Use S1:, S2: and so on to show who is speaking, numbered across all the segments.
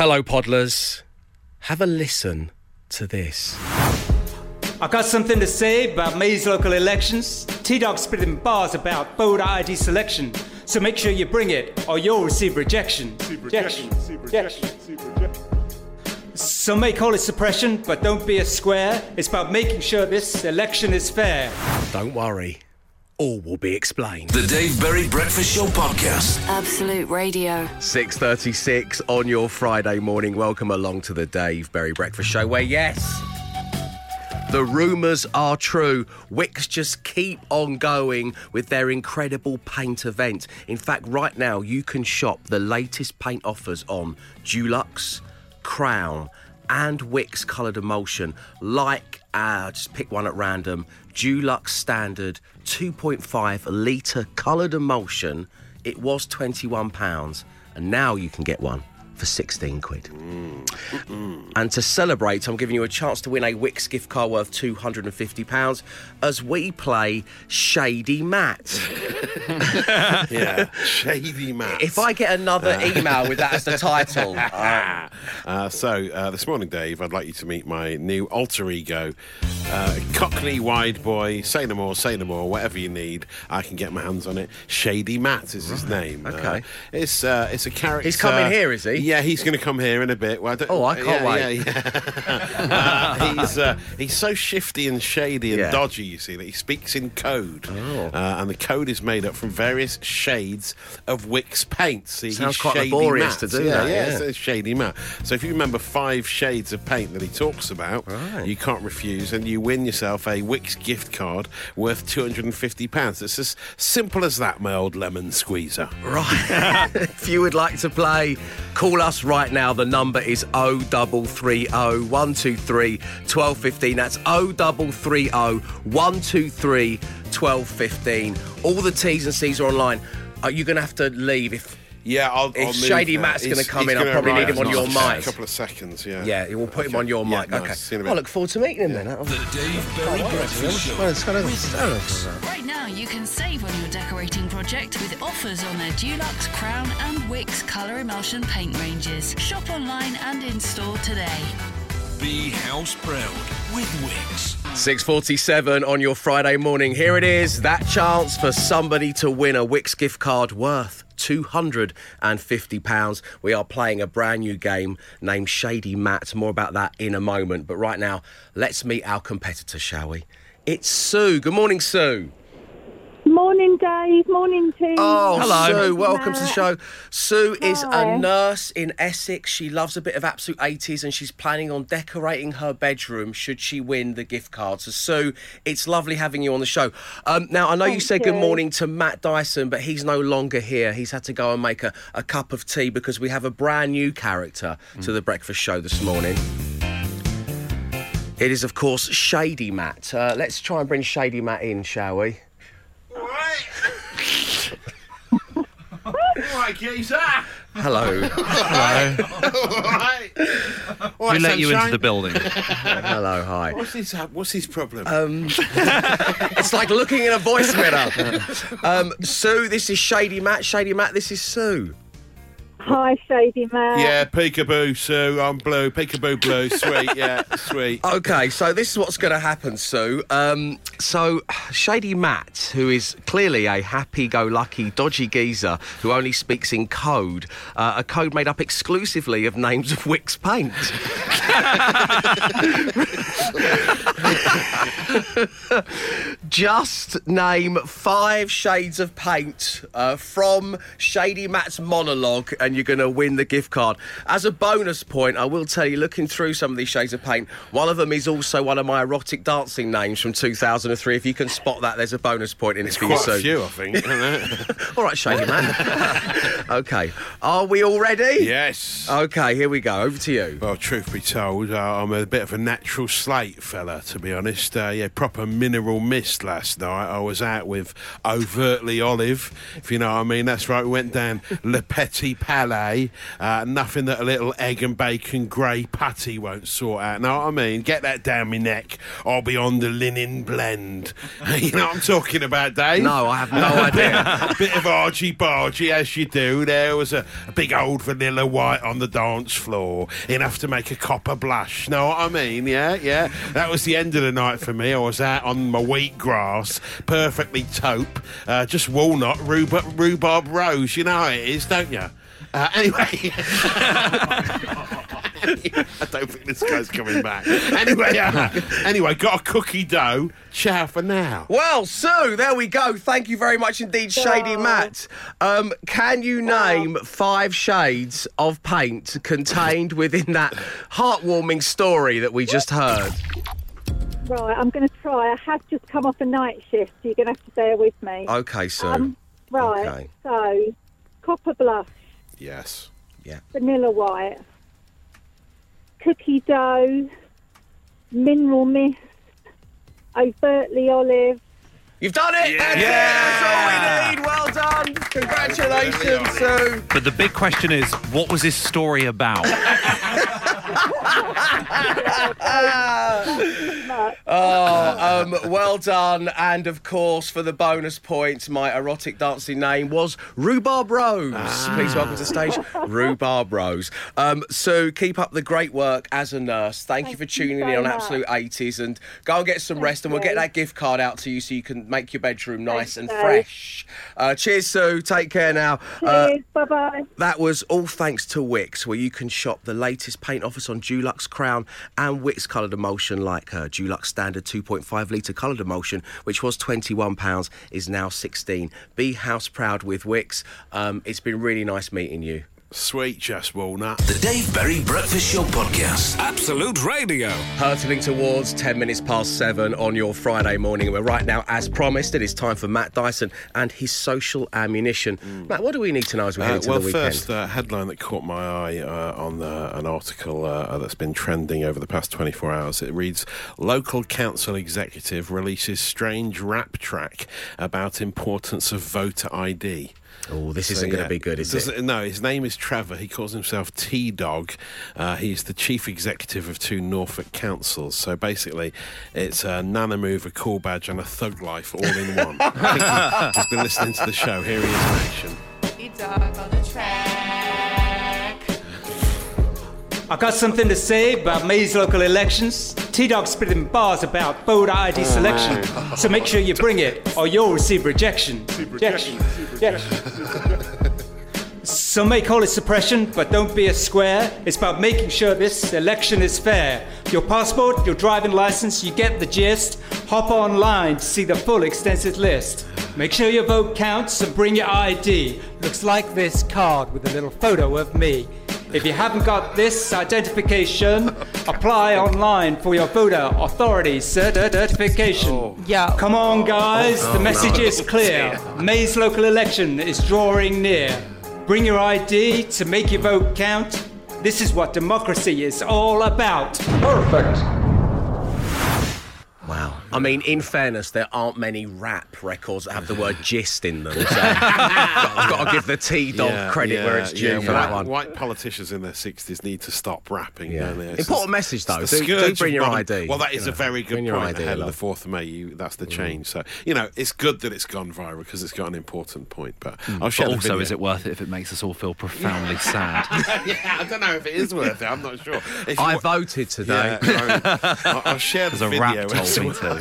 S1: Hello, Podlers. Have a listen to this.
S2: I got something to say about May's local elections. T Dog spitting bars about voter ID selection. So make sure you bring it, or you'll receive rejection. Rejection. Rejection. Some may call it suppression, but don't be a square. It's about making sure this election is fair.
S1: Don't worry, all will be explained.
S3: The Dave Berry Breakfast Show Podcast.
S4: Absolute Radio.
S1: 6.36 on your Friday morning. Welcome along to the Dave Berry Breakfast Show, where, yes, the rumours are true. Wickes just keep on going with their incredible paint event. In fact, right now, you can shop the latest paint offers on Dulux, Crown, and Wickes coloured emulsion. Like, uh, just pick one at random Dulux Standard 2.5 litre coloured emulsion. It was £21, and now you can get one for 16 quid. And to celebrate, I'm giving you a chance to win a Wickes gift card worth £250 as we play Shady Matt.
S5: Yeah, Shady Matt.
S1: If I get another email with that as the title, uh,
S5: Uh, so, uh, this morning, Dave, I'd like you to meet my new alter ego, uh, Cockney Wide Boy. Say no more, say no more, whatever you need, I can get my hands on it. Shady Matt is his name.
S1: okay.
S5: Uh, it's uh, it's a character.
S1: He's coming here, is he?
S5: Yeah, he's going to come here in a bit. Well, don't-
S1: Oh, I can't
S5: yeah,
S1: wait.
S5: Yeah, yeah. uh, he's uh, he's so shifty and shady and
S1: Yeah.
S5: dodgy, you see, that he speaks in code.
S1: Oh.
S5: Uh, and the code is made up from various shades of Wickes paint. See,
S1: Sounds
S5: he's
S1: quite
S5: Shady
S1: laborious to do
S5: yeah,
S1: that,
S5: Yeah,
S1: yeah.
S5: it's a shady Matt. So if you remember five shades of paint that he talks about,
S1: Right.
S5: you can't refuse, and you win yourself a Wickes gift card worth two hundred and fifty pounds. It's as simple as that, my old lemon squeezer.
S1: Right. if you would like to play, call us right now. The number is 0330 123 1215. That's 0330 123 1215. All the T's and C's are online. Are you going to have to leave if.
S5: Yeah, I'll.
S1: If
S5: I'll
S1: Shady
S5: now.
S1: Matt's gonna come in, I'll probably need him on your mic.
S5: a couple of seconds. Yeah.
S1: Yeah, we'll put him on your
S5: Yeah,
S1: mic.
S5: nice.
S1: okay.
S5: See you in a
S1: I
S5: bit.
S1: look forward to meeting him then.
S3: The Dave Berry Breakfast Show.
S4: Right now, you can save on your decorating project with offers on their Dulux, Crown, and Wickes colour emulsion paint ranges. Shop online and in store today.
S3: Be house proud with Wickes.
S1: 647 on your Friday morning. Here it is, that chance for somebody to win a Wickes gift card worth £250. We are playing a brand new game named Shady Matt. More about that in a moment. But right now, let's meet our competitor, shall we? It's Sue. Good morning, Sue.
S6: Morning, Dave. Morning, team.
S1: Oh,
S6: Hello.
S1: Sue, welcome to the show. Sue is a nurse in Essex. She loves a bit of absolute 80s and she's planning on decorating her bedroom should she win the gift card. So, Sue, it's lovely having you on the show. Um, now, I know you
S6: Thank
S1: said good morning to Matt Dyson, but he's no longer here. He's had to go and make a, a cup of tea because we have a brand new character to the breakfast show this morning. It is, of course, Shady Matt. Uh, let's try and bring Shady Matt in, shall we?
S5: Right, geezer.
S1: Hello.
S5: Right.
S7: We let you into the building.
S1: Hello, hi.
S5: What's his, what's his problem?
S1: Um, it's like looking in a voice mirror. Um, Sue, this is Shady Matt. Shady Matt, this is Sue.
S6: Hi, Shady Man.
S5: yeah, peekaboo, Sue. I'm blue. Peekaboo blue. Sweet, yeah, sweet.
S1: Okay, so this is what's going to happen, Sue. Um, so, Shady Matt, who is clearly a happy-go-lucky, dodgy geezer who only speaks in code, uh, a code made up exclusively of names of Wickes paint. Just name five shades of paint uh, from Shady Matt's monologue, and you're going to win the gift card. As a bonus point, I will tell you, looking through some of these shades of paint, one of them is also one of my erotic dancing names from 2003. If you can spot that, there's a bonus point in it for you,
S5: Quite a few, I think.
S1: All right, Shady man. okay, are we all ready?
S5: yes.
S1: Okay, here we go. Over to you.
S5: Well, truth be told, uh, I'm a bit of a natural slate fella, to be honest. Uh, yeah, proper mineral mist last night. I was out with overtly Olive, if you know what I mean. That's right. We went down Le Petit Uh, nothing that a little egg and bacon grey putty won't sort out. Know what I mean? Get that down my neck. I'll be on the linen blend. you know what I'm talking about, Dave?
S1: No, I have no idea.
S5: a bit of argy bargy as you do. There was a, a big old vanilla white on the dance floor, enough to make a copper blush. Know what I mean? Yeah, yeah. That was the end of the night for me. I was out on my wheat grass, perfectly taupe, uh, just walnut, rhubarb, rhubarb rose. You know how it is, don't you? Uh, anyway. I don't think this guy's coming back. Anyway, uh, anyway, got a cookie dough. Ciao for now.
S1: Well, Sue, there we go. Thank you very much indeed, Shady Matt. Um, can you name five shades of paint contained within that heartwarming story that we just heard?
S6: Right, I'm going to try. I have just come off a night shift, so you're going to have to bear with me.
S1: Okay, Sue.
S6: Um, right,
S1: okay.
S6: so copper blush,
S5: Yes. Yeah.
S6: vanilla white, cookie dough, mineral mist, overtly olive.
S1: You've done it! That's it! That's all we need! Well done! Congratulations, Sue!
S7: But the big question is, what was this story about?
S1: Oh, um, well done. And of course, for the bonus points, my erotic dancing name was Rhubarb Rose. Please welcome to the stage, Rhubarb Rose. Um, so keep up the great work as a nurse. Thank, you
S6: Thank
S1: for
S6: you
S1: tuning
S6: so
S1: in on
S6: much.
S1: Absolute 80s and go and get some rest and we'll get that gift card out to you so you can make your bedroom nice and fresh. Uh, cheers, Sue. Take care now. Uh,
S6: Cheers, bye bye.
S1: that was all thanks to Wickes, where you can shop the latest paint offers on Dulux Crown and Wickes coloured emulsion, like uh, Dulux Standard 2.5 litre coloured emulsion, which was £21, is now 16 Be house proud with Wickes. Um, it's been really nice meeting you.
S5: Sweet Jess Walnut.
S3: The Dave Berry Breakfast Show Podcast. Absolute Radio.
S1: Hurtling towards 10 minutes past 7 on your Friday morning. We're right now, as promised, it is time for Matt Dyson and his social ammunition. Matt, what do we need to know as we head
S5: Uh,
S1: into
S5: well,
S1: the weekend?
S5: Well, first uh, headline that caught my eye uh, on uh, an article uh, that's been trending over the past 24 hours. It reads: Local council executive releases strange rap track about importance of voter ID.
S1: Oh, this
S5: So,
S1: isn't going to be good, is
S5: Does
S1: it?
S5: No, his name is Trevor. He calls himself T Dog. Uh, he's the chief executive of two Norfolk councils. So basically, it's a Nana Move, a cool badge, and a thug life all in one. I he- he's been listening to the show. Here he is in action.
S8: dog on the track.
S2: I got something to say about May's local elections. T Dog spitting bars about voter ID oh, selection. So make sure you bring it, or you'll receive rejection. Rejection. Rejection. Some may call it suppression, but don't be a square. It's about making sure this election is fair. Your passport, your driving license, you get the gist. Hop online to see the full extensive list. Make sure your vote counts and bring your ID. Looks like this card with a little photo of me. If you haven't got this identification, apply online for your voter authority certification.
S8: Oh. Yeah.
S2: Come on, guys, the message is clear. May's local election is drawing near. Bring your ID to make your vote count. This is what democracy is all about. Perfect.
S1: Wow. I mean, in fairness, there aren't many rap records that have the word gist in them. So I've got to give the T Dog credit where it's due
S5: yeah,
S1: for that one.
S5: White politicians in their 60s need to stop rapping.
S1: Yeah.
S5: don't they?
S1: Important message, though. Do- do bring your ID,
S5: Well, that is
S1: you
S5: is
S1: know.
S5: a very good
S1: Bring your
S5: point.
S1: ID
S5: Ahead of the 4th of May, you, that's the mm. change. So, you know, it's good that it's gone viral because it's got an important point. But mm. I'll share
S7: But also,
S5: video.
S7: is it worth it if it makes us all feel profoundly sad?
S5: yeah, I don't know if it is worth it. I'm not sure. If
S1: I
S5: wa-
S1: voted today.
S5: Yeah, I'll, I'll share the
S7: There's a
S5: video.
S7: rap told me to.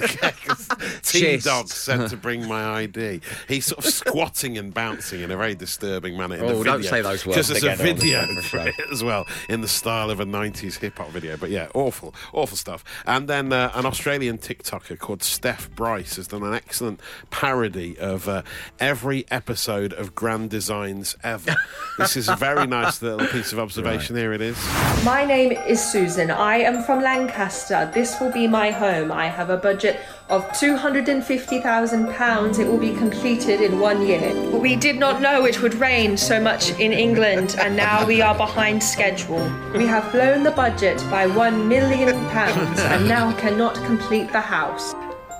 S5: T
S1: Cheers.
S5: Dog said to bring my ID. He's sort of squatting and bouncing in a very disturbing manner. In the
S1: Oh, don't say those words
S5: Because there's a
S1: together on the
S5: video for it as well in the style of a 90s hip hop video. But yeah, awful, awful stuff. And then uh, an Australian TikToker called Steph Bryce has done an excellent parody of uh, every episode of Grand Designs ever. this is a very nice little piece of observation. Here it is.
S9: My name is Susan. I am from Lancaster. This will be my home. I have a budget of £250,000. It will be completed in one year. We did not know it would rain so much in England, and now we are behind schedule. We have blown the budget by £1 million and now cannot complete the house.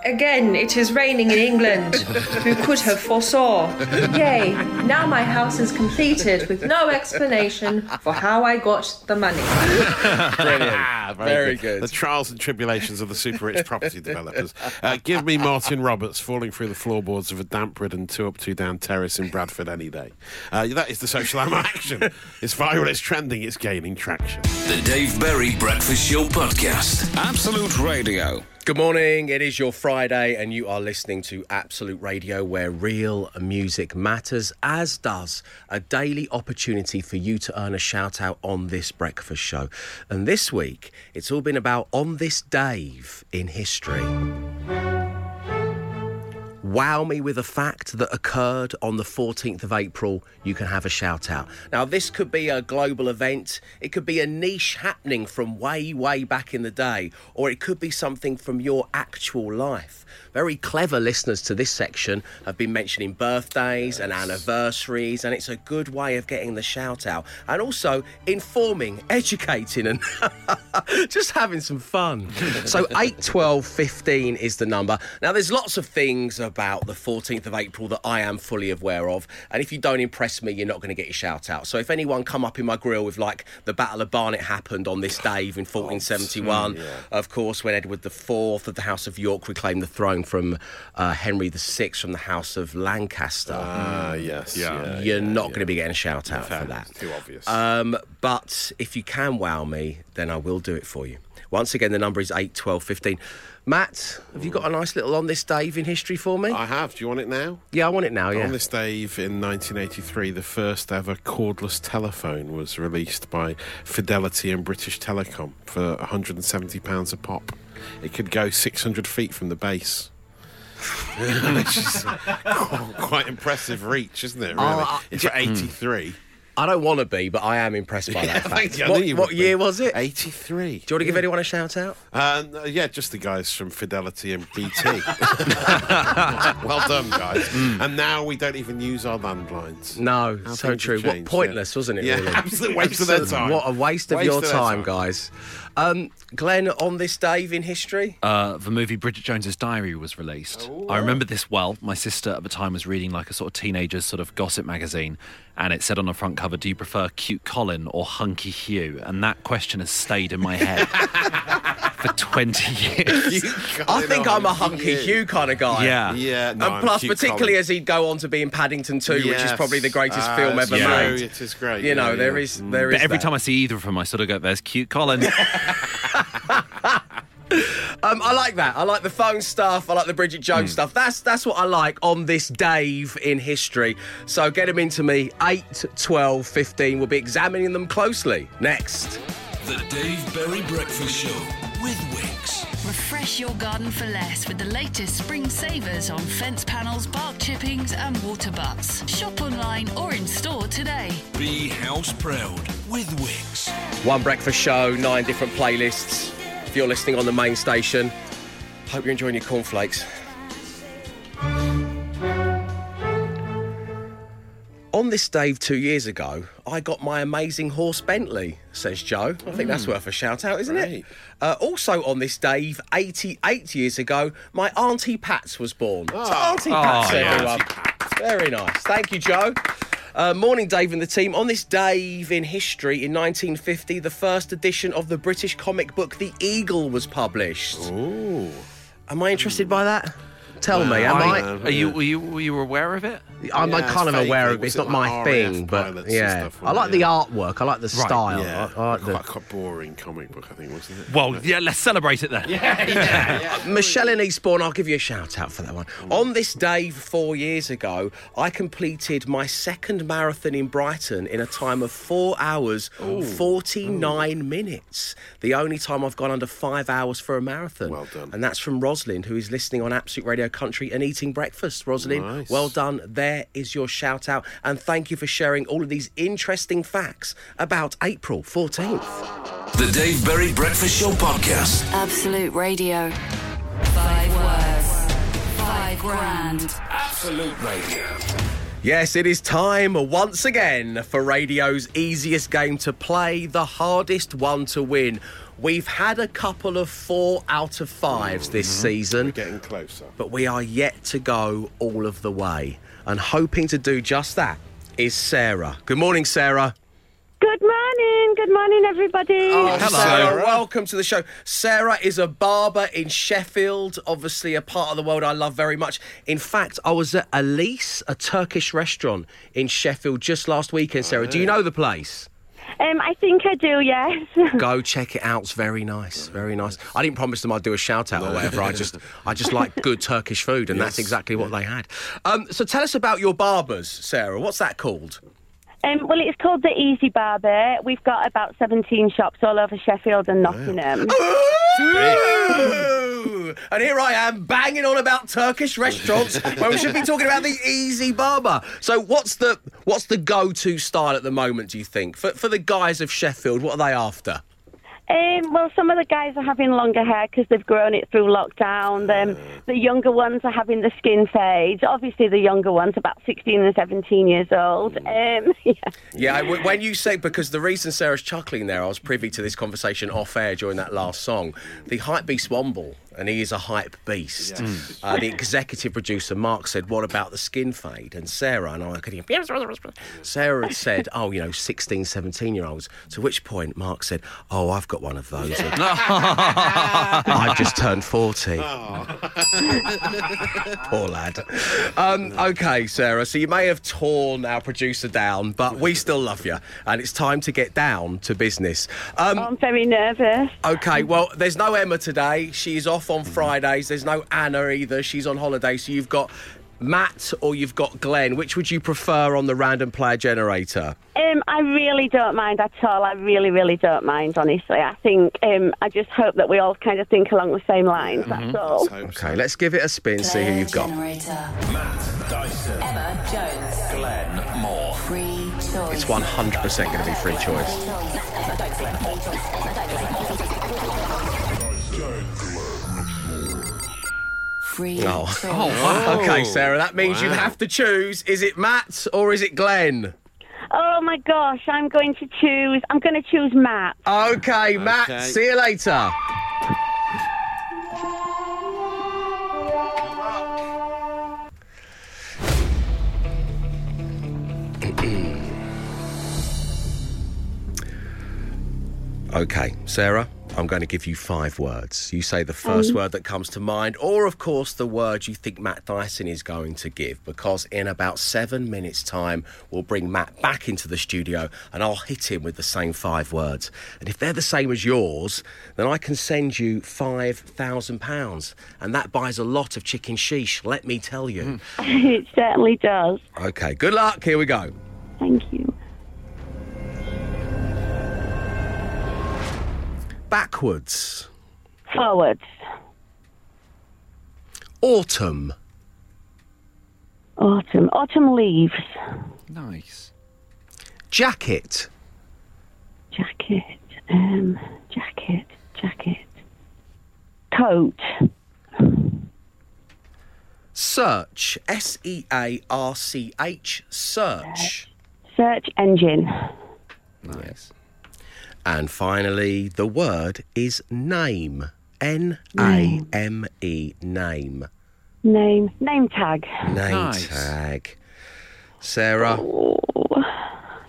S9: Again, it is raining in England. Who could have foresaw? Yay, now my house is completed with no explanation for how I got the money.
S1: Brilliant.
S5: Ah,
S1: Very good.
S5: The trials and tribulations of the super rich property developers. Uh, give me Martin Roberts falling through the floorboards of a damp-ridden two-up, two-down terrace in Bradford any day. Uh, that is the social ammo action. It's viral, it's trending, it's gaining traction.
S3: The Dave Berry Breakfast Show Podcast. Absolute Radio.
S1: Good morning. It is your Friday, and you are listening to Absolute Radio, where real music matters, as does a daily opportunity for you to earn a shout out on this breakfast show. And this week, it's all been about On This Dave in history. Wow me with a fact that occurred on the 14th of April, you can have a shout out. Now, this could be a global event, it could be a niche happening from way, way back in the day, or it could be something from your actual life. Very clever listeners to this section have been mentioning birthdays and anniversaries, and it's a good way of getting the shout out and also informing, educating, and just having some fun. So 8, 12, 15 is the number. Now, there's lots of things about the 14th of April that I am fully aware of, and if you don't impress me, you're not going to get your shout out. So if anyone come up in my grill with like the Battle of Barnet happened on this day in 1471, of course, when Edward IV of the House of York reclaimed the throne from uh, Henry VI from the House of Lancaster.
S5: Ah, yes. Yeah.
S1: You're
S5: yeah,
S1: not
S5: yeah.
S1: going to be getting a shout out
S5: Fair
S1: for
S5: enough,
S1: that.
S5: Too obvious.
S1: Um, but if you can wow me, then I will do it for you. Once again, the number is 8, 12, 15. Matt, have you got a nice little on this Dave in history for me?
S5: I have. Do you want it now?
S1: yeah, I want it now, yeah.
S5: On this Dave in 1983, the first ever cordless telephone was released by Fidelity and British Telecom for £170 a pop. It could go 600 feet from the base. Which is quite impressive reach, isn't it? Really,
S1: Oh, uh,
S5: for 83.
S1: I don't want to be, but I am impressed by that
S5: thank
S1: fact.
S5: you.
S1: What,
S5: you
S1: what year was it?
S5: 83.
S1: Do you want to give anyone a shout out?
S5: Uh, yeah, just the guys from Fidelity and BT. well done, guys. And now we don't even use our landlines.
S1: No,
S5: How
S1: so true.
S5: have
S1: What pointless,
S5: yeah.
S1: wasn't it?
S5: Yeah,
S1: really?
S5: absolute waste of their time.
S1: What a waste of
S5: Waste
S1: your
S5: of
S1: time,
S5: time.
S1: guys. Um, Glenn, on this day in history,
S7: Uh, the movie Bridget Jones's Diary was released. I remember this well. My sister at the time was reading like a sort of teenager's sort of gossip magazine, and it said on the front cover, "Do you prefer cute Colin or hunky Hugh?" And that question has stayed in my head for twenty years.
S1: I think I'm a hunky Hugh kind of guy.
S7: Yeah.
S5: Yeah, no,
S1: and
S5: I'm
S1: plus,
S5: cute
S1: particularly
S5: Colin.
S1: as he'd go on to be in Paddington 2, which is
S5: Yes.
S1: probably the greatest
S5: Ah,
S1: film
S5: it's
S1: ever
S5: true.
S1: made.
S5: It is great.
S1: You know,
S5: yeah,
S1: there
S5: yeah.
S1: is there is.
S7: But every
S1: that.
S7: time I see either of them, I sort of go, "There's cute Colin."
S1: Um, I like that. I like the phone stuff. I like the Bridget. Jones stuff. That's that's what I like on this Dave in history. So get them into me. 8, 12, 15. We'll be examining them closely next.
S3: The Dave Berry Breakfast Show with Wickes.
S4: Refresh your garden for less with the latest spring savers on fence panels, bark chippings, and water butts. Shop online or in store today.
S3: Be house proud with Wickes.
S1: One breakfast show, nine different playlists. If you're listening on the main station, hope you're enjoying your cornflakes. On this day two years ago, I got my amazing horse Bentley, says Joe. I think that's mm. worth a shout out, isn't it? Uh, also on this day, 88 years ago, my Auntie Pats was born. So Auntie Pats,
S7: yeah.
S1: everyone. Very nice. Thank you, Joe. Uh, morning, Dave and the team. On this Dave in history, in 1950, the first edition of the British comic book The Eagle was published.
S5: Ooh.
S1: Am I interested by that? Tell me, am
S7: I-
S1: I?
S7: are you were you were you aware of it?
S1: I'm like
S5: Yeah,
S1: kind of
S5: it's
S1: aware
S5: vaguely.
S1: of it. It's
S5: Was
S1: not
S5: it
S1: my
S5: like
S1: thing, but yeah,
S5: stuff,
S1: I like
S5: wasn't
S1: the artwork. I like the style.
S5: Yeah,
S1: I, I like the...
S5: quite, quite boring comic book, I think, wasn't it?
S7: Well, yeah, let's celebrate it then.
S1: Yeah, Michelle in Eastbourne, I'll give you a shout out for that one. Mm. On this day four years ago, I completed my second marathon in Brighton in a time of four hours, 49 minutes. The only time I've gone under five hours for a marathon.
S5: Well done.
S1: And that's from Rosalind, who is listening on Absolute Radio Country and eating breakfast. Rosalind,
S5: Nice.
S1: well done. There is your shout out. And thank you for sharing all of these interesting facts about April 14th.
S3: The Dave Berry Breakfast Show Podcast.
S4: Absolute Radio. Five words. Five grand.
S3: Absolute Radio.
S1: Yes, it is time once again for radio's easiest game to play, the hardest one to win. We've had a couple of four out of fives this mm-hmm. season,
S5: Getting closer.
S1: but we are yet to go all of the way. And hoping to do just that is Sarah. Good morning, Sarah.
S10: Good morning. Good morning, everybody.
S1: Oh, oh
S5: hello.
S1: Sarah,
S5: Sarah.
S1: welcome to the show. Sarah is a barber in Sheffield, obviously a part of the world I love very much. In fact, I was at Elise, a Turkish restaurant in Sheffield just last weekend, Sarah. Do you know the place?
S10: Um, I think I do, yes.
S1: Go check it out. It's very nice, very nice. I didn't promise them I'd do a shout out or whatever. I just, I just like good Turkish food, and that's exactly what they had. Um, so tell us about your barbers, Sarah. What's that called?
S10: um, well, it's called the Easy Barber. We've got about 17 shops all over Sheffield and Nottingham.
S1: Ooh! And here I am banging on about Turkish restaurants when we should be talking about the easy barber. So what's the what's the go-to style at the moment, do you think? For for the guys of Sheffield, what are they after?
S10: Um, well, some of the guys are having longer hair because they've grown it through lockdown. Um, the younger ones are having the skin fade. Obviously, the younger ones, about 16 and 17 years old. Um, yeah.
S1: Yeah, w- when you say because the reason Sarah's chuckling there, I was privy to this conversation off air during that last song. The hype beast Womble, and he is a hype beast. Uh, the executive producer Mark said, "What about the skin fade?" And Sarah and I could hear. Sarah had said, "Oh, you know, 16, 17 year olds." To which point Mark said, "Oh, I've got one of those. I've just turned 40. Poor lad. Um, okay, Sarah. So you may have torn our producer down, but we still love you, and it's time to get down to business. Um,
S10: I'm very nervous.
S1: Okay, well, there's no Emma today. She's off on Fridays. There's no Anna either. She's on holiday. So you've got Matt or you've got Glenn. Which would you prefer on the random player generator?
S10: Um, I really don't mind at all. I really, really don't mind, honestly. I think, um, I just hope that we all kind of think along the same lines, that's all.
S1: Okay, let's give it a spin, see who you've got.
S4: Generator.
S3: Matt Dyson.
S4: Emma Jones.
S3: Glenn Moore.
S4: Free choice.
S1: It's 100% going to be free choice.
S4: Free
S1: Oh.
S4: choice.
S1: Oh, okay, Sarah, that means you have to choose. Is it Matt or is it Glenn?
S10: Oh my gosh, I'm going to choose. I'm going to choose Matt.
S1: Okay, Matt, see you later. Okay, Sarah, I'm going to give you five words. You say the um. first word that comes to mind, or of course the word you think Matt Dyson is going to give, because in about seven minutes' time, we'll bring Matt back into the studio and I'll hit him with the same five words. And if they're the same as yours, then I can send you £5,000. And that buys a lot of chicken sheesh, let me tell you. Mm.
S10: it certainly does.
S1: Okay, good luck. Here we go.
S10: Thank you.
S1: Backwards.
S10: Forwards.
S1: Autumn.
S10: Autumn. Autumn leaves.
S7: Nice.
S1: Jacket.
S10: Jacket. Um, jacket. Jacket. Coat.
S1: Search. S E A R C H. Search.
S10: Search engine.
S1: Yes. And finally, the word is name. N A M E. Name.
S10: Name. Name tag.
S1: Name
S7: Nice.
S1: tag. Sarah.
S10: Oh.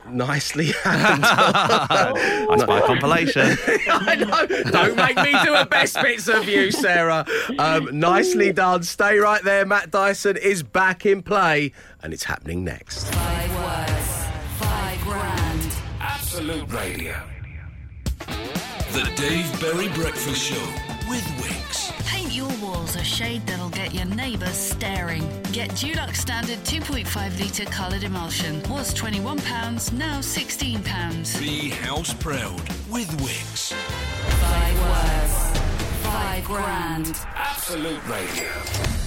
S1: Nicely handled.
S7: I spy a compilation.
S1: I know. Don't make me do a best bits of you, Sarah. Um, nicely done. Stay right there. Matt Dyson is back in play, and it's happening next.
S4: Five words. Five grand.
S3: Absolute Radio. The Dave Berry Breakfast Show with Wickes.
S4: Paint your walls a shade that'll get your neighbours staring. Get Dulux Standard 2.5 litre coloured emulsion. Was £21, now £16.
S3: Be house proud with Wickes.
S4: Five words. Five grand.
S3: Absolute Radio.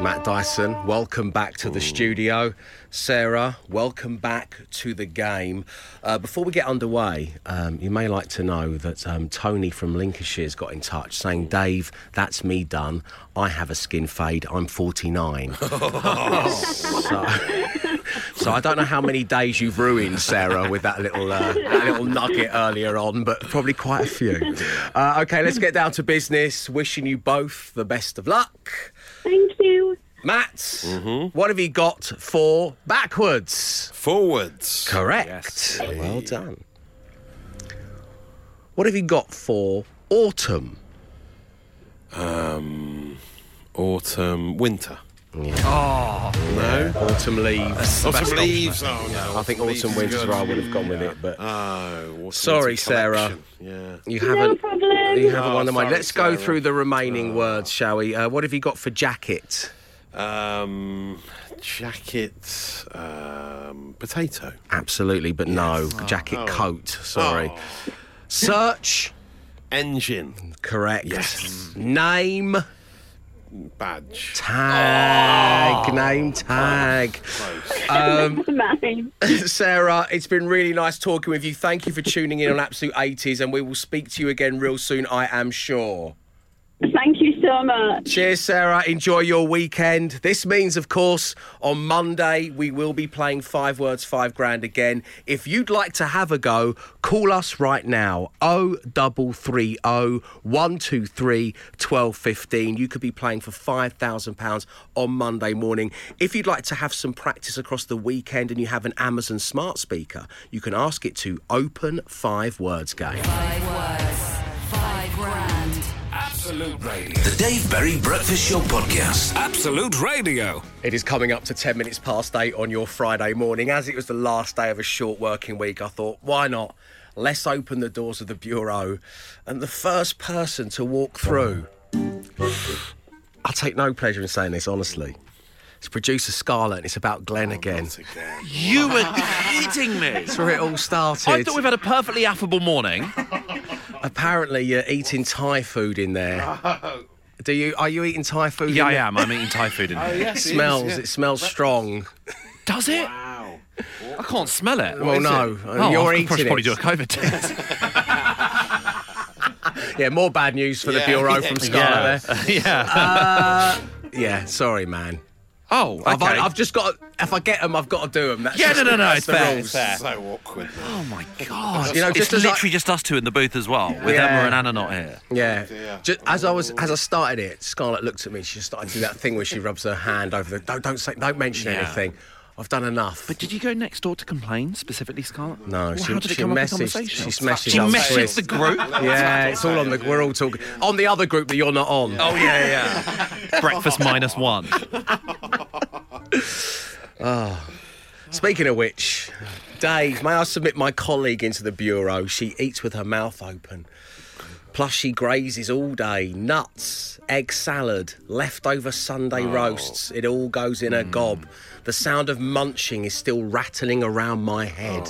S1: Matt Dyson, welcome back to the studio. Sarah, welcome back to the game. Uh, before we get underway, um, you may like to know that um, Tony from Lincolnshire's got in touch saying, Dave, that's me done. I have a skin fade. I'm 49. so, so I don't know how many days you've ruined, Sarah, with that little, uh, that little nugget earlier on, but probably quite a few. Uh, okay, let's get down to business. Wishing you both the best of luck.
S6: Thank you.
S1: Matt, what have you got for backwards?
S5: Forwards.
S1: Correct. Well done. What have you got for autumn?
S5: Um, autumn, winter.
S7: Oh,
S5: No.
S1: Autumn leaves.
S5: Autumn leaves. Oh no.
S1: I think
S5: leaves
S1: autumn
S5: is
S1: winter's
S5: good.
S1: where I would have gone with it, but
S5: Oh,
S1: Sorry, Sarah.
S5: Yeah.
S1: you haven't.
S6: No problem.
S1: You haven't
S5: Oh,
S1: won the money. Let's go
S5: Sarah.
S1: through the remaining words, shall we? Uh, what have you got for jacket?
S5: Um, jacket, um, potato.
S1: Absolutely, but no. Jacket
S5: Oh.
S1: coat. Sorry.
S5: Oh.
S1: Search.
S5: Engine,
S1: Correct.
S5: Yes.
S1: Name.
S5: Badge.
S1: Tag. Name tag. Um,
S6: Mine.
S1: Sarah, it's been really nice talking with you. Thank you for tuning in on Absolute 80s, and we will speak to you again real soon, I am sure.
S6: Thank you so much.
S1: Cheers, Sarah. Enjoy your weekend. This means, of course, on Monday we will be playing Five Words, Five Grand again. If you'd like to have a go, call us right now 0330 123 1215. You could be playing for £5,000 on Monday morning. If you'd like to have some practice across the weekend and you have an Amazon smart speaker, you can ask it to Open Five Words Game.
S4: Five words, five grand.
S3: Absolute Radio. The Dave Berry Breakfast Show Podcast. Absolute Radio.
S1: It is coming up to 10 minutes past 8 on your Friday morning. As it was the last day of a short working week, I thought, why not? Let's open the doors of the Bureau. And the first person to walk through. I take no pleasure in saying this, honestly. It's producer Scarlett, and it's about Glenn again.
S5: Not again.
S7: you were kidding me.
S1: That's where it all started.
S7: I thought we've had a perfectly affable morning.
S1: Apparently, you're eating Thai food in there. Do you? Are you eating Thai food?
S7: Yeah,
S1: in
S7: I
S1: there?
S7: am. I'm eating Thai food in here.
S1: It smells. It smells strong.
S7: Does it?
S5: Wow.
S7: I can't smell it.
S1: Well, no, uh,
S7: Oh,
S1: you're
S7: I could
S1: eating
S7: probably
S1: it.
S7: do a COVID test.
S1: Yeah, more bad news for the Bureau
S5: yeah,
S1: from
S5: yeah.
S1: There.
S7: yeah.
S1: Uh, yeah, sorry, man.
S7: Oh, okay.
S1: I've, I've just got. To, If I get them, I've got to do them. That's
S7: Yeah,
S1: just,
S7: no, no, no,
S1: that's
S7: it's
S1: the
S7: fair, it's fair.
S5: So awkward.
S7: oh my god!
S1: You know,
S7: it's
S1: just as I-
S7: literally just us two in the booth as well, with
S1: Yeah.
S7: Emma and Anna not here.
S1: Yeah.
S5: dear.
S1: Just, as I was, as I started it, Scarlett looked at me. She just started to do that thing where she rubs her hand over the. Don't, don't say, don't mention
S7: Yeah.
S1: anything. I've done enough.
S7: But did you go next door to complain specifically, Scarlett?
S1: no,
S7: Well,
S1: she,
S7: how did it
S1: she
S7: come
S1: messaged.
S7: conversation?
S1: She messaged.
S7: She messaged
S1: Chris.
S7: the group.
S1: Yeah, it's all on the. We're all talking on the other group that you're not on.
S7: Oh yeah, yeah. Breakfast minus one. Ah.
S1: Speaking of which, Dave, may I submit my colleague into the bureau? She eats with her mouth open. Plus, she grazes all day. Nuts, egg salad, leftover Sunday oh. roasts. It all goes in a mm. gob. The sound of munching is still rattling around my head.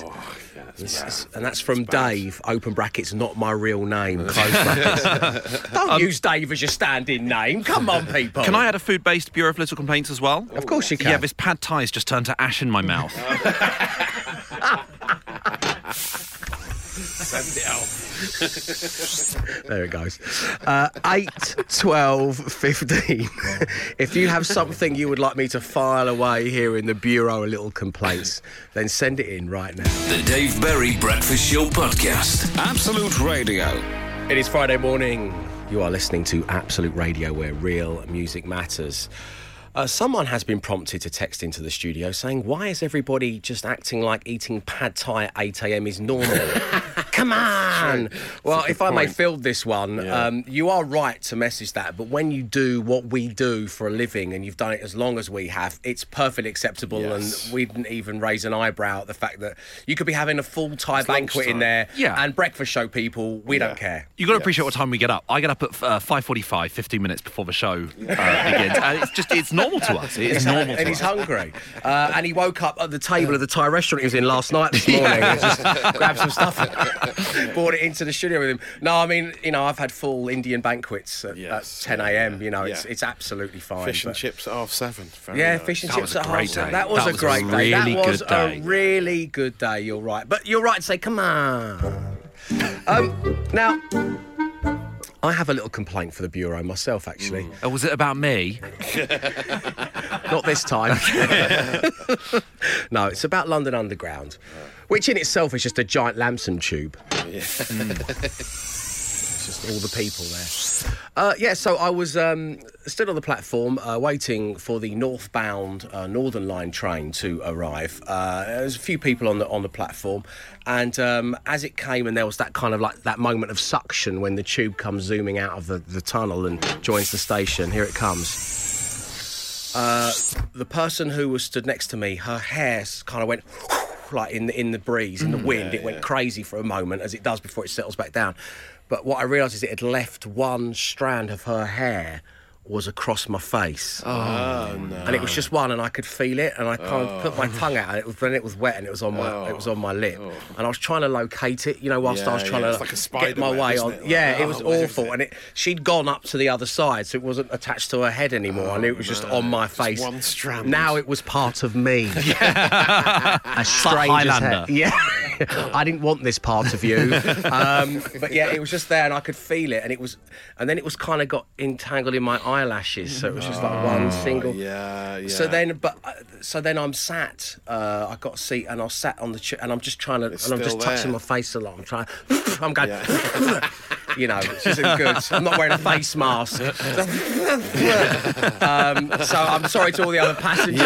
S1: It's- it's- and that's from Dave, open brackets, not my real name, close brackets. Don't um, use Dave as your stand-in name. Come on, people.
S7: Can I add a food-based Bureau of Little Complaints as well?
S1: Of course you can.
S7: Yeah, this pad thai's just turned to ash in my mouth.
S5: Send it out.
S1: There it goes. Uh, 8, 12, 15. if you have something you would like me to file away here in the Bureau of Little Complaints, then send it in right now.
S3: The Dave Berry Breakfast Show Podcast. Absolute Radio.
S1: It is Friday morning. You are listening to Absolute Radio, where real music matters. Uh, someone has been prompted to text into the studio saying, Why is everybody just acting like eating pad thai at 8 a.m. is normal? Come on! Well, if I may field this one,
S5: Yeah.
S1: um, you are right to message that, but when you do what we do for a living and you've done it as long as we have, it's perfectly acceptable
S5: Yes.
S1: and we didn't even raise an eyebrow at the fact that you could be having a full Thai banquet in there
S7: Yeah.
S1: and breakfast show people, we don't care.
S7: You've got to appreciate what time we get up. I get up at uh, 5:45, 15 minutes before the show uh, begins, and it's just it's normal to us. It is normal
S1: and
S7: to
S1: he's
S7: us.
S1: hungry. Uh, and he woke up at the table of the Thai restaurant he was in last night this morning and just grabbed some stuff. brought it into the studio with him. No, I mean, you know, I've had full Indian banquets at,
S5: Yes,
S1: at 10 a.m. You know,
S5: yeah.
S1: it's it's absolutely fine.
S5: Fish and
S1: but-
S5: chips at half seven. Very
S1: Yeah,
S5: nice.
S1: fish and
S7: That
S1: chips at
S7: great
S1: half seven. That was
S7: That
S1: a
S7: was a
S1: great day.
S7: really
S1: That was
S7: good day.
S1: a really good day. You're right, but you're right to say, come on. um, now, I have a little complaint for the bureau myself, actually.
S7: Oh, was it about me?
S1: Not this time. no, it's about London Underground, which in itself is just a giant Lamson tube. It's just all the people there. Uh, yeah, so I was um, stood on the platform uh, waiting for the northbound uh, Northern Line train to arrive. Uh, there was a few people on the on the platform, and um, as it came, and there was that kind of like that moment of suction when the tube comes zooming out of the, the tunnel and joins the station. Here it comes. Uh, the person who was stood next to me, her hair kind of went like in the in the breeze, in the mm, wind. it went crazy for a moment, as it does before it settles back down. But what I realised is it had left one strand of her hair was across my face.
S5: Oh, oh, no.
S1: And it was just one, and I could feel it, and I kind of put my oh. tongue out, and it was then it was wet, and it was on my it was oh. on my lip, and I was trying to locate it, you know, whilst I was trying
S5: yeah,
S1: to
S5: like a
S1: get my way on.
S5: it?
S1: Yeah,
S5: Like,
S1: it was
S5: oh, where is
S1: awful,
S5: it?
S1: and it she'd gone up to the other side, so it wasn't attached to her head anymore, and it was just on my face.
S5: one strand.
S1: Now it was part of me. a stranger's
S7: Highlander.
S1: head. Yeah. I didn't want this part of you, um, but yeah, it was just there, and I could feel it, and it was, and then it was kind of got entangled in my eyelashes, so it was just like one single.
S5: Oh, Yeah, yeah.
S1: So then, but uh, so then I'm sat. Uh, I got a seat and I sat on the chair, and I'm just trying to,
S5: It's
S1: and I'm just
S5: still
S1: touching my face a lot. I'm trying. I'm going. you know, it's just good. I'm not wearing a face mask. um, so I'm sorry to all the other passengers.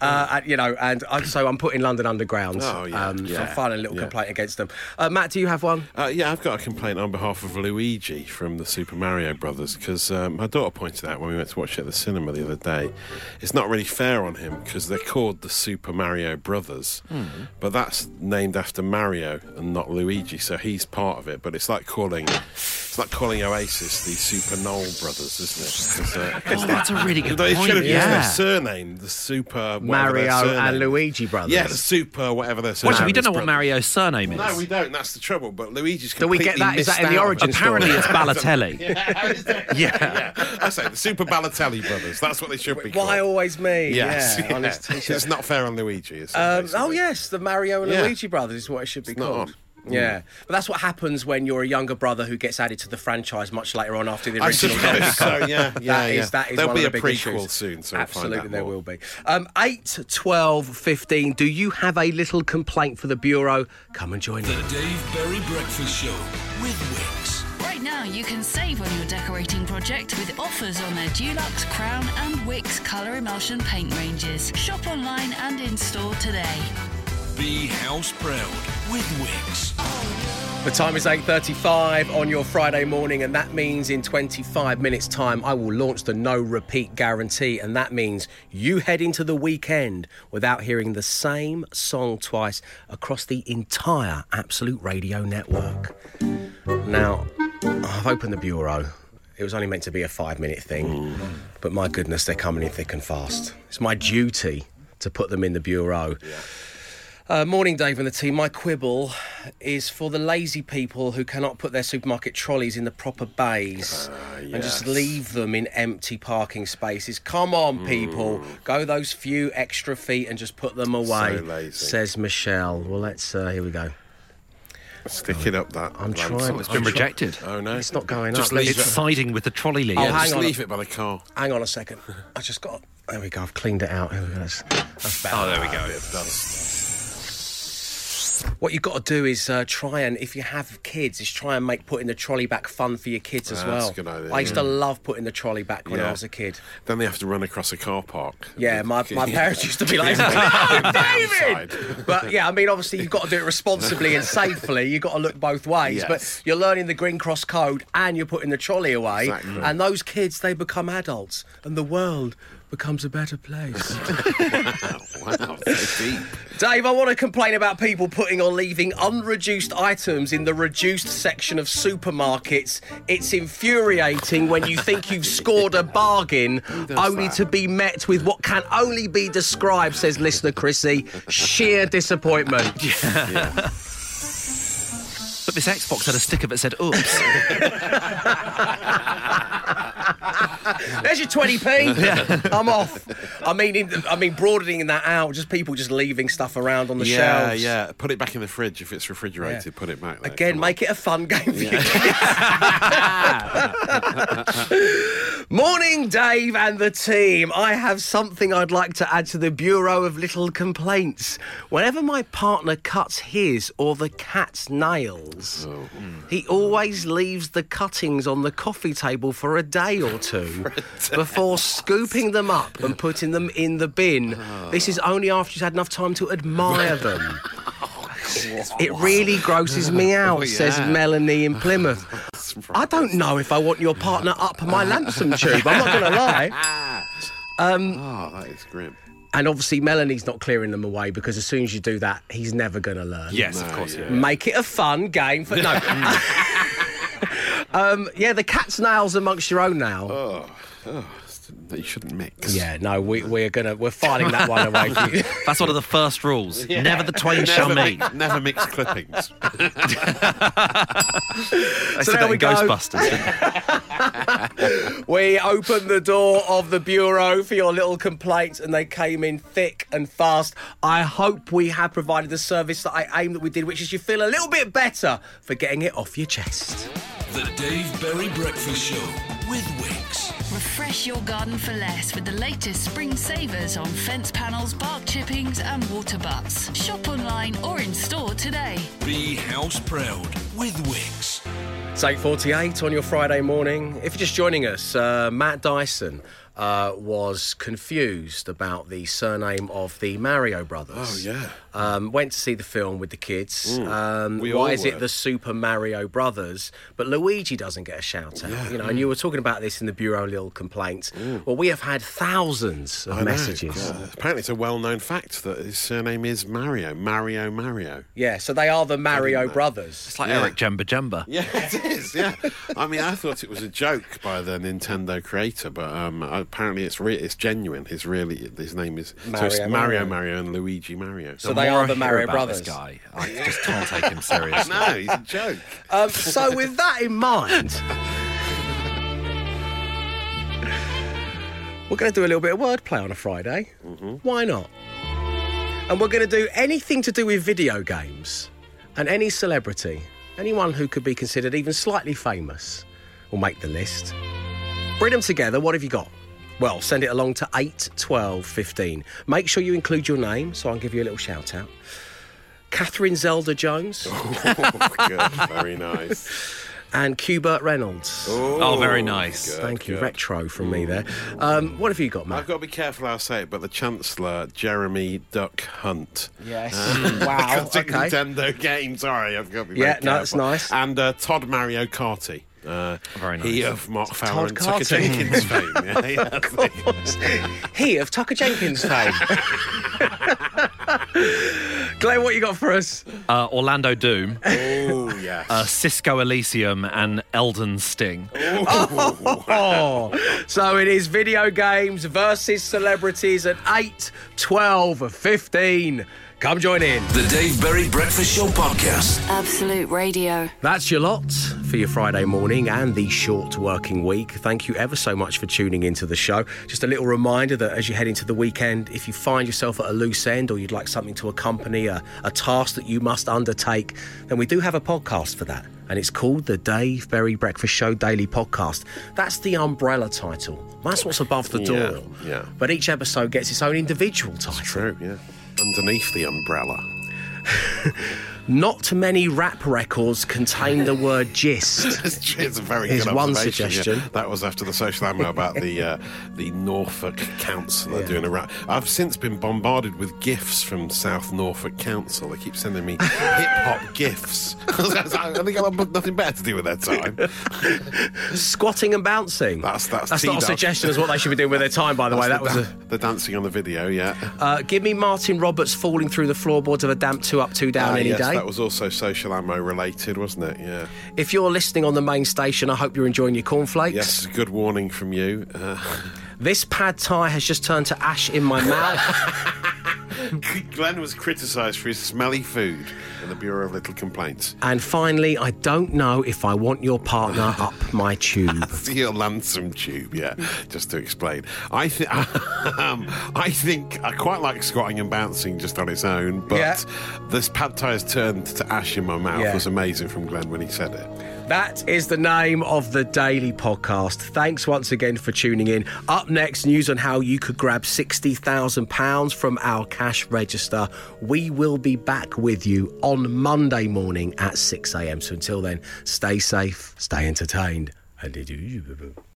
S1: Uh, and, you know, and I, so I'm putting London Underground.
S5: Oh, yeah.
S1: Um, So
S5: Yeah.
S1: I'm filing a little
S5: Yeah.
S1: complaint against them. Uh, Matt, do you have one?
S5: Uh, yeah, I've got a complaint on behalf of Luigi from the Super Mario Brothers because um, my daughter pointed out when we went to watch it at the cinema the other day, it's not really fair on him because they're called the Super Mario Brothers, but that's named after Mario and not Luigi, so he's part of it. But it's like calling, it's like calling Oasis the Super Noel Brothers, isn't it? 'Cause, uh, 'cause
S7: Oh,
S5: they-
S7: that's a really good
S5: They should have
S7: point,
S5: used their
S7: yeah.
S5: surname, the Super whatever
S1: Mario and. Luigi Brothers.
S5: Yeah, the Super whatever their
S7: Well,
S5: surname.
S7: actually, we don't know what. Mario's surname is.
S5: No, we don't. That's the trouble. But Luigi's
S1: Do we get that? Is that in the
S5: out.
S1: origin
S7: Apparently, it's Balotelli.
S5: yeah. yeah. I say the Super Balotelli brothers. That's what they should be called.
S1: Why always me?
S5: Yes,
S1: Yeah,
S5: yeah.
S1: honest.
S5: It's not fair on Luigi.
S1: Um, oh yes, the Mario and
S5: Yeah.
S1: Luigi brothers is what it should be
S5: It's not
S1: called.
S5: On.
S1: Yeah, but that's what happens when you're a younger brother who gets added to the franchise much later on after the
S5: I
S1: original.
S5: suppose so, yeah, yeah,
S1: That
S5: yeah.
S1: is- that is
S5: There'll
S1: one
S5: be
S1: of the
S5: a
S1: big
S5: prequel
S1: issues.
S5: soon, so we'll find
S1: Absolutely, there
S5: more.
S1: will be. Um, 8, 12, 15. Do you have a little complaint for the bureau? Come and join
S3: us.
S1: The.
S3: Dave Berry Breakfast Show with Wickes.
S4: Right now, you can save on your decorating project with offers on their Dulux, Crown, and Wickes colour emulsion paint ranges. Shop online and in store today.
S3: Be house proud with Wickes.
S1: The time is 8.35 on your Friday morning, and that means in 25 minutes' time, I will launch the no repeat guarantee. And that means you head into the weekend without hearing the same song twice across the entire Absolute Radio network. Now, I've opened the bureau. It was only meant to be a five minute thing, but my goodness, they're coming in thick and fast. It's my duty to put them in the bureau. Uh, morning, Dave and the team. My quibble is for the lazy people who cannot put their supermarket trolleys in the proper bays and just leave them in empty parking spaces. Come on, people. Go those few extra feet and just put them away,
S5: lazy.
S1: says Michelle. Well, let's, uh, here we go.
S5: Stick it up that.
S1: I'm
S5: Lance.
S1: trying-
S7: It's been rejected.
S5: Oh no,
S1: It's not going
S5: Just
S1: up.
S5: Leave
S7: It's
S5: it.
S7: siding with the trolley lead.
S1: Oh,
S5: Yeah,
S1: hang
S5: just
S1: on.
S5: leave it by the car.
S1: Hang on a second. I just got. There we go. I've cleaned it out. Here we go. That's, that's better.
S7: Oh, there we go.
S1: What you've got to do is uh, try and, if you have kids, is try and make putting the trolley back fun for your kids as well.
S5: that's a good idea,
S1: I used to love putting the trolley back when I was a kid.
S5: Then they have to run across a car park.
S1: Yeah, my, my parents used to be like,
S5: Damn
S1: David! But yeah, I mean, obviously, you've got to do it responsibly and safely. You've got to look both ways.
S5: Yes.
S1: But you're learning the Green Cross code and you're putting the trolley away.
S5: Exactly.
S1: And those kids, they become adults and the world becomes a better place.
S5: Wow, so deep.
S1: Dave, I want to complain about people putting or leaving unreduced items in the reduced section of supermarkets. It's infuriating when you think you've scored a bargain only
S5: that?
S1: to be met with what can only be described, says listener Chrissy, sheer disappointment.
S7: But this Xbox had a sticker that said "Oops."
S1: There's your 20p. I'm off. I mean, in, I mean, broadening that out, just people just leaving stuff around on the
S5: yeah,
S1: shelves.
S5: yeah. Yeah. Put it back in the fridge if it's refrigerated.
S1: Yeah.
S5: Put it back there.
S1: Again,
S5: Come on.
S1: make it a fun game for you kids. Morning, Dave and the team. I have something I'd like to add to the Bureau of Little Complaints. Whenever my partner cuts his or the cat's nails, he always leaves the cuttings on the coffee table for a day or two before scooping them up and putting them in the bin. This is only after he's had enough time to admire them. It really grosses me out,
S5: Oh,
S1: says. Melanie in Plymouth. I don't know if I want your partner up my Lamson tube. I'm not going to lie.
S5: Oh, that is grim.
S1: And obviously, Melanie's not clearing them away because as soon as you do that, he's never going to learn.
S7: yes, of course. Yeah.
S1: Make it a fun game for no. um, yeah, the cat's nails amongst your own now.
S5: Oh, oh, that you shouldn't mix.
S1: Yeah, no, we, we're gonna we're filing that one away for you.
S7: That's one of the first rules. Never the twain shall meet.
S5: mix, never mix clippings.
S7: They
S1: So
S7: said
S1: there
S7: that
S1: we
S7: in
S1: go.
S7: Ghostbusters.
S1: We opened the door of the bureau for your little complaints, and they came in thick and fast. I hope we have provided the service that I aimed that we did, which is you feel a little bit better for getting it off your chest.
S3: The Dave Berry Breakfast Show with Wickes.
S4: Refresh your garden for less with the latest spring savers on fence panels, bark chippings, and water butts. Shop online or in store today.
S3: Be house proud with Wickes.
S1: It's 8.48 on your Friday morning. If you're just joining us, uh, Matt Dyson uh, was confused about the surname of the Mario brothers.
S5: Oh, yeah.
S1: Um, went to see the film with the kids. Um,
S5: We
S1: why
S5: all
S1: is it the Super Mario brothers, but Luigi doesn't get a shout out? You know, and you were talking about this in the Bureau of Little Complaints. Well, we have had thousands of
S5: I
S1: messages.
S5: God. Apparently, it's a well-known fact that his surname is Mario. Mario Mario.
S1: Yeah, so they are the Mario brothers.
S7: It's like
S5: Yeah.
S7: Eric Djemba-Djemba.
S5: Yeah, it is. Yeah, I mean, I thought it was a joke by the Nintendo creator, but um, apparently it's re- it's genuine. His really his name is so it's
S1: Mario
S5: Mario
S1: Mario.
S5: Mario and Luigi Mario.
S1: So they are the Mario
S7: about
S1: brothers.
S7: This guy, I just can't take him seriously.
S5: no, he's a joke.
S1: Um, so, with that in mind, we're going to do a little bit of wordplay on a Friday. Why not? And we're going to do anything to do with video games and any celebrity, anyone who could be considered even slightly famous, will make the list. Bring them together. What have you got? Well, send it along to 8, 12, 15. Make sure you include your name so I'll give you a little shout out. Catherine Zelda Jones
S5: Oh, good. Very nice.
S1: and Qbert Reynolds.
S7: Oh, very nice.
S5: good,
S1: Thank you,
S5: good.
S1: retro from me there. Um, what have you got, Matt?
S5: I've got to be careful how I say it, but the Chancellor, Jeremy Duck Hunt.
S1: Yes.
S5: Uh,
S1: wow.
S5: Because
S1: Okay.
S5: Nintendo game. Sorry, I've got to be
S1: Yeah,
S5: very
S1: no, that's nice.
S5: And uh, Todd Mario Carty. Uh,
S7: Very
S5: He of Mark Fowler
S1: Todd
S5: and Tucker Jenkins fame. Yeah, yeah.
S1: he of Tucker Jenkins fame. Glenn, what you got for us?
S7: Uh, Orlando Doom,
S5: oh, yes.
S7: uh, Cisco Elysium, and Elden Sting.
S1: Oh, so it is video games versus celebrities at 8, 12, 15. Come join in.
S3: The Dave Berry Breakfast Show podcast.
S4: Absolute Radio.
S1: That's your lot for your Friday morning and the short working week. Thank you ever so much for tuning into the show. Just a little reminder that as you head into the weekend, if you find yourself at a loose end or you'd like something to accompany a, a task that you must undertake, then we do have a podcast for that. And it's called the Dave Berry Breakfast Show Daily Podcast. That's the umbrella title. That's what's above the door.
S5: yeah.
S1: But each episode gets its own individual title.
S5: True, yeah. Underneath the umbrella.
S1: Not many rap records contain the word gist.
S5: it's a very
S1: Here's
S5: good
S1: one
S5: observation, yeah.
S1: suggestion.
S5: That was after the social ammo about the uh, the Norfolk Council are doing a rap. I've since been bombarded with gifts from South Norfolk Council. They keep sending me hip hop gifts. I think I've got nothing better to do with their time.
S1: Squatting and bouncing.
S5: That's that's,
S1: That's not a suggestion as what they should be doing with their time, by the way. That
S5: That's
S1: was
S5: the,
S1: a.
S5: the dancing on the video, yeah.
S1: Uh, give me Martin Roberts falling through the floorboards of a damp two up, two down
S5: Ah,
S1: any
S5: yes,
S1: day.
S5: That was also social ammo related, wasn't it? Yeah.
S1: If you're listening on the main station, I hope you're enjoying your cornflakes.
S5: Yes, good warning from you. Uh,
S1: This pad thai has just turned to ash in my mouth.
S5: Glenn was criticised for his smelly food in the Bureau of Little Complaints.
S1: and finally, I don't know if I want your partner up my tube.
S5: Your Lamson tube, yeah. Just to explain, I think um, I think I quite like squatting and bouncing just on its own, but
S1: Yeah.
S5: this pad thai has turned to ash in my mouth
S1: Yeah.
S5: was amazing from Glenn when he said it.
S1: That is the name of the daily podcast. Thanks once again for tuning in. Up next, news on how you could grab £60,000 from our cash register. We will be back with you on Monday morning at 6am. So until then, stay safe, stay entertained, and.